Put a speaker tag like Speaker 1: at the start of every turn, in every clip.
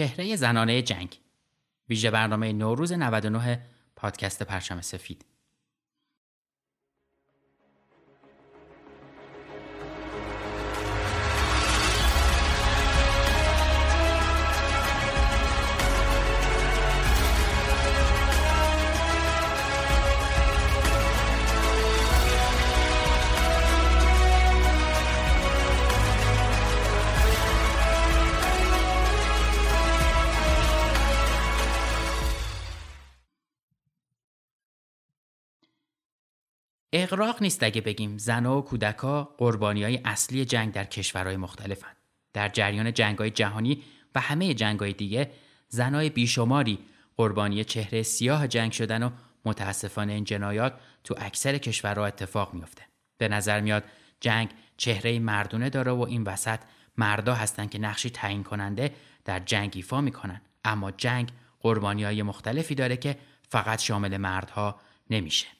Speaker 1: چهره زنانه جنگ. ویژه برنامه نوروز 99 پادکست پرچم سفید. اقراق نیست اگه بگیم زنها و کودکا قربانی های اصلی جنگ در کشورهای مختلفند. در جریان جنگ های جهانی و همه جنگ های دیگه زنهای بیشماری قربانی چهره سیاه جنگ شدن و متاسفانه این جنایات تو اکثر کشورها اتفاق میافته. به نظر میاد جنگ چهره مردونه داره و این وسط مردا هستن که نقشی تعیین کننده در جنگ ایفا می‌کنن اما جنگ قربانی های مختلفی داره که فقط شامل مردها نمیشه.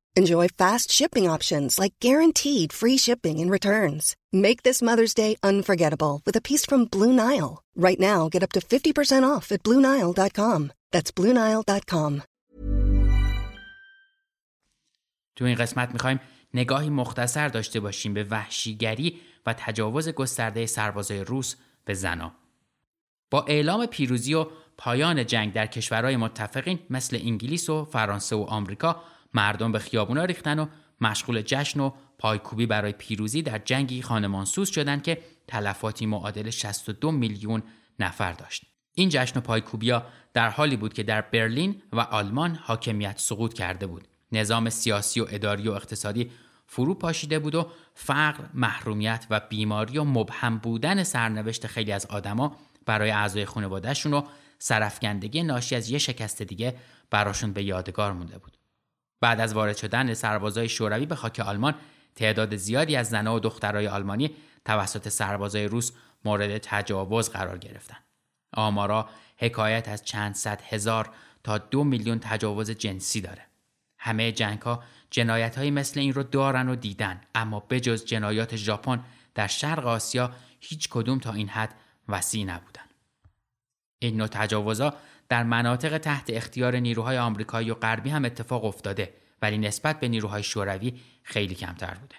Speaker 2: Enjoy fast shipping options like guaranteed free shipping and returns. Make this Mother's Day unforgettable with a piece from Blue Nile. Right now, get up to 50% off at BlueNile.com. That's BlueNile.com.
Speaker 1: تو این قسمت می‌خوایم نگاهی مختصر داشته باشیم به وحشیگری و تجاوز گسترده سربازای روس به زنا. با اعلام پیروزی و پایان جنگ در کشورهای متفقین مثل انگلیس و فرانسه و آمریکا مردم به خیابونا ریختن و مشغول جشن و پایکوبی برای پیروزی در جنگی خانمانسوز شدند که تلفاتی معادل 62 میلیون نفر داشت. این جشن و پایکوبیا در حالی بود که در برلین و آلمان حاکمیت سقوط کرده بود. نظام سیاسی و اداری و اقتصادی فرو پاشیده بود و فقر، محرومیت و بیماری و مبهم بودن سرنوشت خیلی از آدما برای اعضای خانوادهشون و سرفکندگی ناشی از یه شکست دیگه براشون به یادگار مونده بود. بعد از وارد شدن سربازای شوروی به خاک آلمان تعداد زیادی از زنها و دخترای آلمانی توسط سربازای روس مورد تجاوز قرار گرفتند. آمارا حکایت از چند صد هزار تا دو میلیون تجاوز جنسی داره. همه جنگ ها جنایت های مثل این رو دارن و دیدن اما بجز جنایات ژاپن در شرق آسیا هیچ کدوم تا این حد وسیع نبودن. این نوع تجاوزها در مناطق تحت اختیار نیروهای آمریکایی و غربی هم اتفاق افتاده ولی نسبت به نیروهای شوروی خیلی کمتر بوده.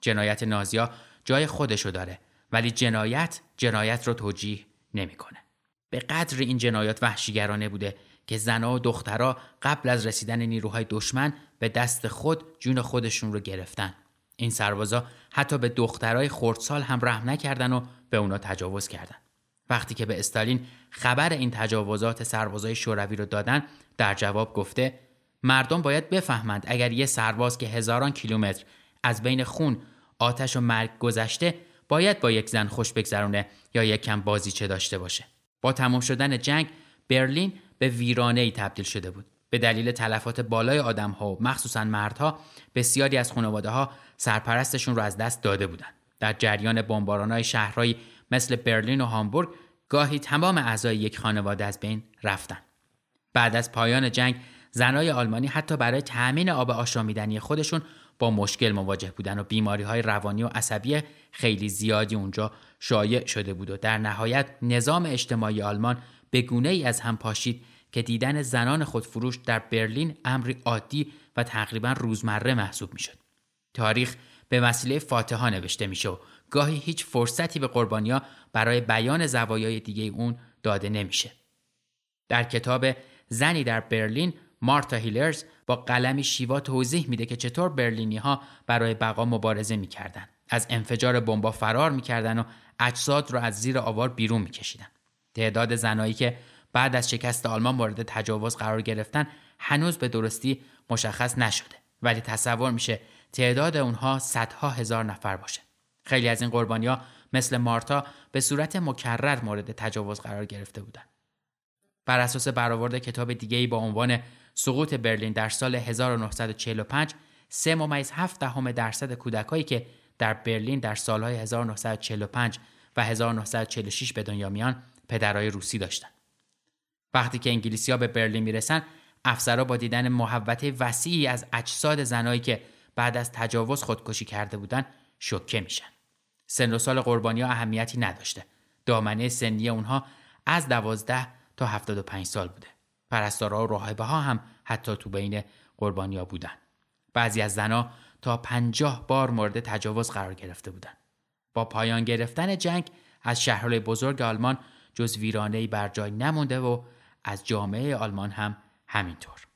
Speaker 1: جنایت نازیا جای خودشو داره ولی جنایت جنایت رو توجیه نمی‌کنه. به قدر این جنایات وحشیگرانه بوده که زنها و دخترها قبل از رسیدن نیروهای دشمن به دست خود جون خودشون رو گرفتن. این سربازا حتی به دخترای خردسال هم رحم نکردن و به اونا تجاوز کردن. وقتی که به استالین خبر این تجاوزات سربازای شوروی رو دادن در جواب گفته مردم باید بفهمند اگر یه سرباز که هزاران کیلومتر از بین خون آتش و مرگ گذشته باید با یک زن خوش بگذرونه یا یک کم بازیچه داشته باشه. با تمام شدن جنگ برلین به ویرانه ای تبدیل شده بود. به دلیل تلفات بالای آدم ها و مخصوصا مردها بسیاری از خانواده ها سرپرستشون رو از دست داده بودند. در جریان بمباران های شهرهایی مثل برلین و هامبورگ گاهی تمام اعضای یک خانواده از بین رفتن بعد از پایان جنگ زنای آلمانی حتی برای تأمین آب آشامیدنی خودشون با مشکل مواجه بودن و بیماری های روانی و عصبی خیلی زیادی اونجا شایع شده بود و در نهایت نظام اجتماعی آلمان به گونه ای از هم پاشید که دیدن زنان خودفروش در برلین امری عادی و تقریبا روزمره محسوب می‌شد. تاریخ به وسیله فاتحا نوشته میشه گاهی هیچ فرصتی به قربانیا برای بیان زوایای دیگه اون داده نمیشه. در کتاب زنی در برلین مارتا هیلرز با قلمی شیوا توضیح میده که چطور برلینی ها برای بقا مبارزه می‌کردن از انفجار بمبا فرار می‌کردن و اجساد را از زیر آوار بیرون میکشیدن تعداد زنایی که بعد از شکست آلمان مورد تجاوز قرار گرفتن هنوز به درستی مشخص نشده ولی تصور میشه تعداد اونها صدها هزار نفر باشه خیلی از این قربانیا مثل مارتا به صورت مکرر مورد تجاوز قرار گرفته بودند بر اساس برآورد کتاب دیگری با عنوان سقوط برلین در سال 1945 سه ممیز هفت دهم درصد کودکایی که در برلین در سالهای 1945 و 1946 به دنیا میان پدرای روسی داشتند. وقتی که انگلیسی ها به برلین می‌رسن افسرها با دیدن محوطه وسیعی از اجساد زنایی که بعد از تجاوز خودکشی کرده بودند شوکه میشن. سن و سال قربانی ها اهمیتی نداشته. دامنه سنی اونها از دوازده تا 75 سال بوده. پرستارا و راهبه ها هم حتی تو بین قربانیا بودن. بعضی از زنها تا پنجاه بار مورد تجاوز قرار گرفته بودند. با پایان گرفتن جنگ از شهرهای بزرگ آلمان جز ویرانه‌ای بر جای نمونده و از جامعه آلمان هم همینطور.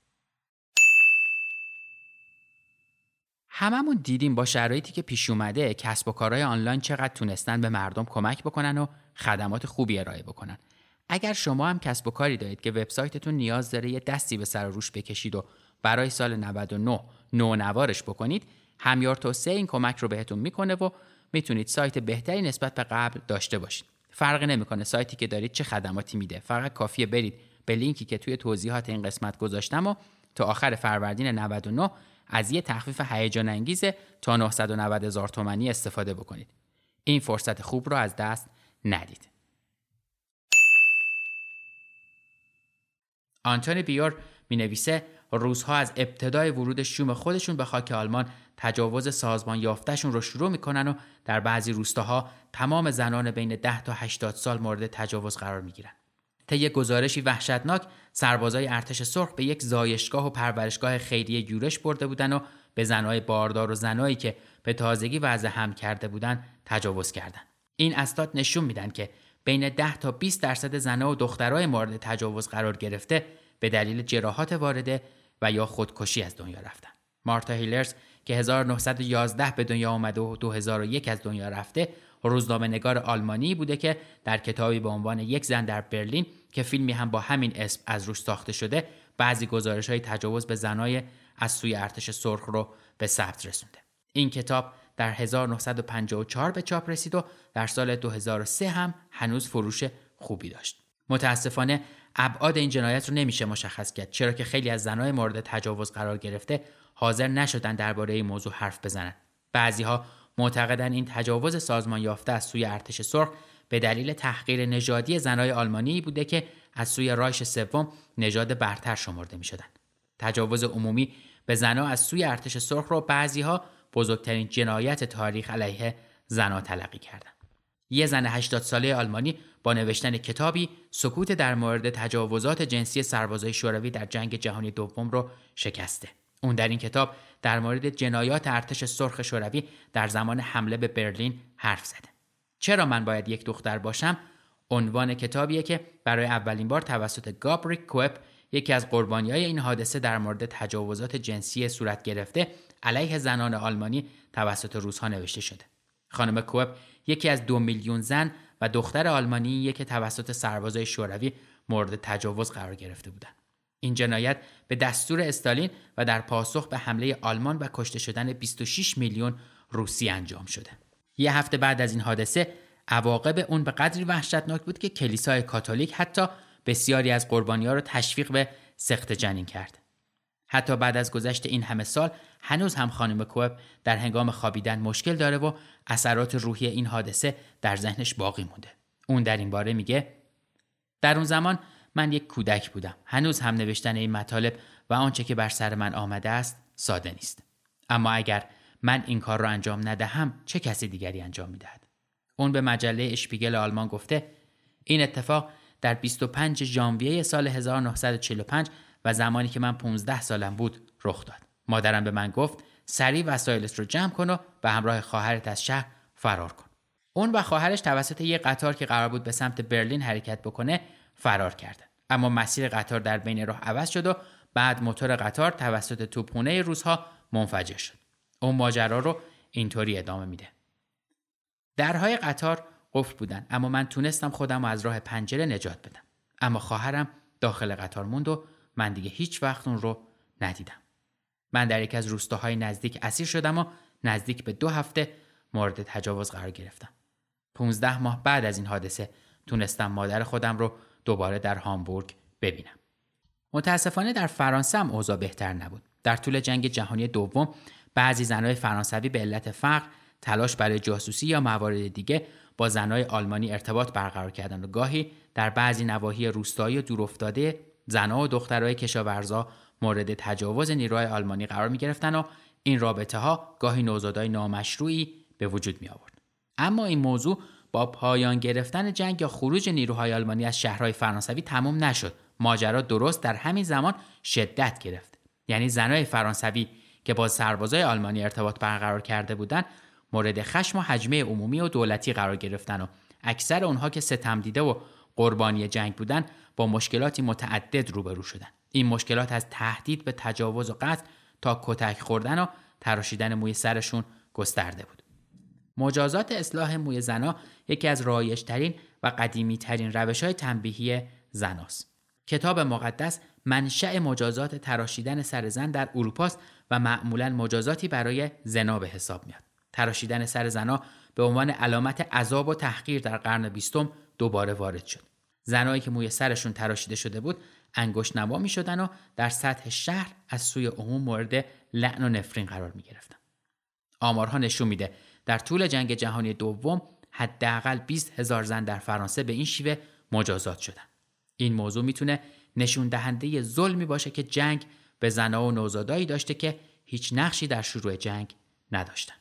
Speaker 1: هممون دیدیم با شرایطی که پیش اومده کسب و کارهای آنلاین چقدر تونستن به مردم کمک بکنن و خدمات خوبی ارائه بکنن. اگر شما هم کسب و کاری دارید که وبسایتتون نیاز داره یه دستی به سر روش بکشید و برای سال 99 نوارش بکنید همیار توسعه این کمک رو بهتون می‌کنه و می‌تونید سایت بهتری نسبت به قبل داشته باشید فرقی نمی‌کنه سایتی که دارید چه خدماتی میده فقط کافیه برید به لینکی که توی توضیحات این قسمت گذاشتم و تا آخر فروردین 99 از یه تخفیف هیجان انگیز تا 990 هزار تومانی استفاده بکنید این فرصت خوب رو از دست ندید آنتونی بیور می نویسه روزها از ابتدای ورود شوم خودشون به خاک آلمان تجاوز سازمان یافتهشون رو شروع می‌کنن و در بعضی روستاها تمام زنان بین 10 تا 80 سال مورد تجاوز قرار می‌گیرن. طی گزارشی وحشتناک سربازای ارتش سرخ به یک زایشگاه و پرورشگاه خیریه یورش برده بودن و به زنهای باردار و زنایی که به تازگی وضع هم کرده بودند تجاوز کردند. این اسناد نشون میدن که بین 10 تا 20 درصد زنها و دخترای مورد تجاوز قرار گرفته به دلیل جراحات وارده و یا خودکشی از دنیا رفتن. مارتا هیلرز که 1911 به دنیا آمده و 2001 از دنیا رفته روزنامه نگار آلمانی بوده که در کتابی به عنوان یک زن در برلین که فیلمی هم با همین اسم از روش ساخته شده بعضی گزارش های تجاوز به زنای از سوی ارتش سرخ رو به ثبت رسونده. این کتاب در 1954 به چاپ رسید و در سال 2003 هم هنوز فروش خوبی داشت. متاسفانه ابعاد این جنایت رو نمیشه مشخص کرد چرا که خیلی از زنهای مورد تجاوز قرار گرفته حاضر نشدن درباره این موضوع حرف بزنند. بعضیها معتقدن این تجاوز سازمان یافته از سوی ارتش سرخ به دلیل تحقیر نژادی زنهای آلمانی بوده که از سوی رایش سوم نژاد برتر شمرده می شدن. تجاوز عمومی به زنها از سوی ارتش سرخ رو بعضیها بزرگترین جنایت تاریخ علیه زنها تلقی کردند. یه زن 80 ساله آلمانی با نوشتن کتابی سکوت در مورد تجاوزات جنسی سربازای شوروی در جنگ جهانی دوم رو شکسته. اون در این کتاب در مورد جنایات ارتش سرخ شوروی در زمان حمله به برلین حرف زده. چرا من باید یک دختر باشم؟ عنوان کتابیه که برای اولین بار توسط گابریک کوپ یکی از قربانی های این حادثه در مورد تجاوزات جنسی صورت گرفته علیه زنان آلمانی توسط روزها نوشته شده. خانم کوپ یکی از دو میلیون زن و دختر آلمانی که توسط سربازای شوروی مورد تجاوز قرار گرفته بودند. این جنایت به دستور استالین و در پاسخ به حمله آلمان و کشته شدن 26 میلیون روسی انجام شده. یه هفته بعد از این حادثه عواقب اون به قدری وحشتناک بود که کلیسای کاتولیک حتی بسیاری از قربانی ها را تشویق به سخت جنین کرد. حتی بعد از گذشت این همه سال هنوز هم خانم کوب در هنگام خوابیدن مشکل داره و اثرات روحی این حادثه در ذهنش باقی مونده. اون در این باره میگه در اون زمان من یک کودک بودم. هنوز هم نوشتن این مطالب و آنچه که بر سر من آمده است ساده نیست. اما اگر من این کار را انجام ندهم چه کسی دیگری انجام می‌دهد؟ اون به مجله اشپیگل آلمان گفته این اتفاق در 25 ژانویه سال 1945 و زمانی که من 15 سالم بود رخ داد. مادرم به من گفت سریع وسایلت رو جمع کن و به همراه خواهرت از شهر فرار کن. اون و خواهرش توسط یک قطار که قرار بود به سمت برلین حرکت بکنه فرار کردن. اما مسیر قطار در بین راه عوض شد و بعد موتور قطار توسط توپخونه روزها منفجر شد. اون ماجرا رو اینطوری ادامه میده. درهای قطار قفل بودن اما من تونستم خودم رو از راه پنجره نجات بدم. اما خواهرم داخل قطار موند و من دیگه هیچ وقت اون رو ندیدم. من در یک از روستاهای نزدیک اسیر شدم و نزدیک به دو هفته مورد تجاوز قرار گرفتم. 15 ماه بعد از این حادثه تونستم مادر خودم رو دوباره در هامبورگ ببینم. متاسفانه در فرانسه هم اوضاع بهتر نبود. در طول جنگ جهانی دوم بعضی زنهای فرانسوی به علت فقر تلاش برای جاسوسی یا موارد دیگه با زنهای آلمانی ارتباط برقرار کردند و گاهی در بعضی نواحی روستایی و دورافتاده زنها و دخترهای کشاورزا مورد تجاوز نیروهای آلمانی قرار می گرفتن و این رابطه ها گاهی نوزادهای نامشروعی به وجود می آورد. اما این موضوع با پایان گرفتن جنگ یا خروج نیروهای آلمانی از شهرهای فرانسوی تمام نشد. ماجرا درست در همین زمان شدت گرفت. یعنی زنای فرانسوی که با سربازای آلمانی ارتباط برقرار کرده بودند مورد خشم و حجمه عمومی و دولتی قرار گرفتن و اکثر اونها که ستم دیده و قربانی جنگ بودند با مشکلاتی متعدد روبرو شدند. این مشکلات از تهدید به تجاوز و قتل تا کتک خوردن و تراشیدن موی سرشون گسترده بود. مجازات اصلاح موی زنا یکی از رایجترین و قدیمی ترین روش های تنبیهی زناست. کتاب مقدس منشأ مجازات تراشیدن سر زن در اروپاست و معمولا مجازاتی برای زنا به حساب میاد. تراشیدن سر زنا به عنوان علامت عذاب و تحقیر در قرن بیستم دوباره وارد شد. زنایی که موی سرشون تراشیده شده بود انگشت نما می شدن و در سطح شهر از سوی عموم مورد لعن و نفرین قرار می گرفتن. آمارها نشون میده در طول جنگ جهانی دوم حداقل 20 هزار زن در فرانسه به این شیوه مجازات شدن. این موضوع می‌تونه نشون دهنده ظلمی باشه که جنگ به زنها و نوزادایی داشته که هیچ نقشی در شروع جنگ نداشتن.